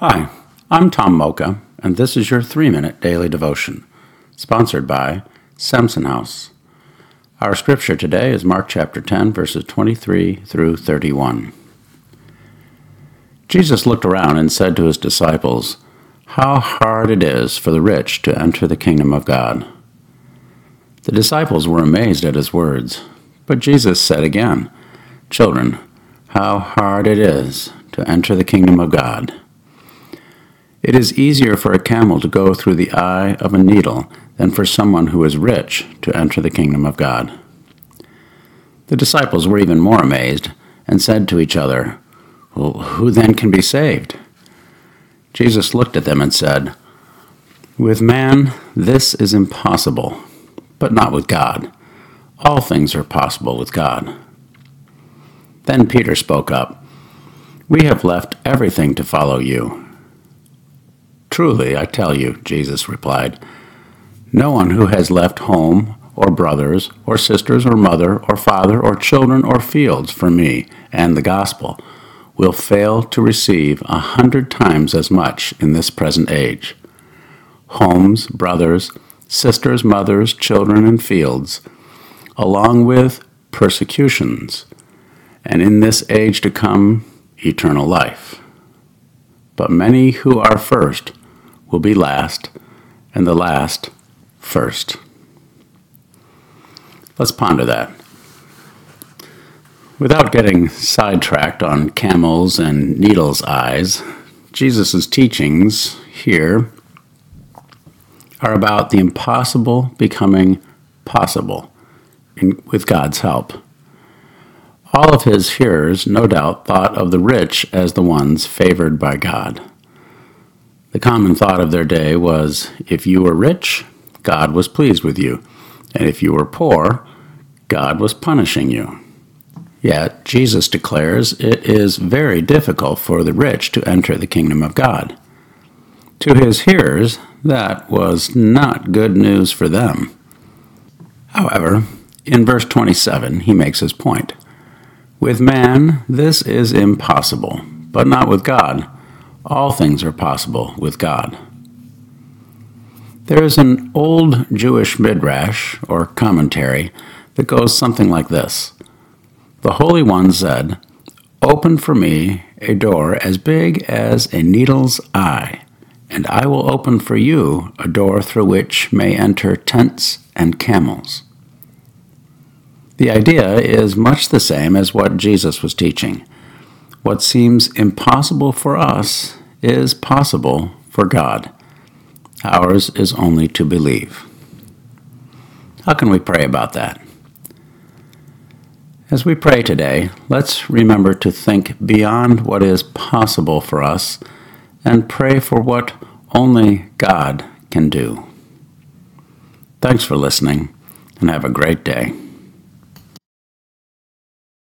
Hi, I'm Tom Mocha, and this is your three minute daily devotion, sponsored by Samson House. Our scripture today is Mark chapter 10, verses 23 through 31. Jesus looked around and said to his disciples, How hard it is for the rich to enter the kingdom of God. The disciples were amazed at his words, but Jesus said again, Children, how hard it is to enter the kingdom of God. It is easier for a camel to go through the eye of a needle than for someone who is rich to enter the kingdom of God. The disciples were even more amazed and said to each other, well, Who then can be saved? Jesus looked at them and said, With man this is impossible, but not with God. All things are possible with God. Then Peter spoke up, We have left everything to follow you. Truly, I tell you, Jesus replied, no one who has left home, or brothers, or sisters, or mother, or father, or children, or fields for me and the gospel will fail to receive a hundred times as much in this present age. Homes, brothers, sisters, mothers, children, and fields, along with persecutions, and in this age to come, eternal life. But many who are first will be last, and the last first. Let's ponder that. Without getting sidetracked on camels and needles' eyes, Jesus' teachings here are about the impossible becoming possible in, with God's help. All of his hearers, no doubt, thought of the rich as the ones favored by God. The common thought of their day was if you were rich, God was pleased with you, and if you were poor, God was punishing you. Yet, Jesus declares it is very difficult for the rich to enter the kingdom of God. To his hearers, that was not good news for them. However, in verse 27, he makes his point. With man, this is impossible, but not with God all things are possible with God. There is an old Jewish midrash, or commentary, that goes something like this The Holy One said, Open for me a door as big as a needle's eye, and I will open for you a door through which may enter tents and camels. The idea is much the same as what Jesus was teaching. What seems impossible for us is possible for God. Ours is only to believe. How can we pray about that? As we pray today, let's remember to think beyond what is possible for us and pray for what only God can do. Thanks for listening and have a great day.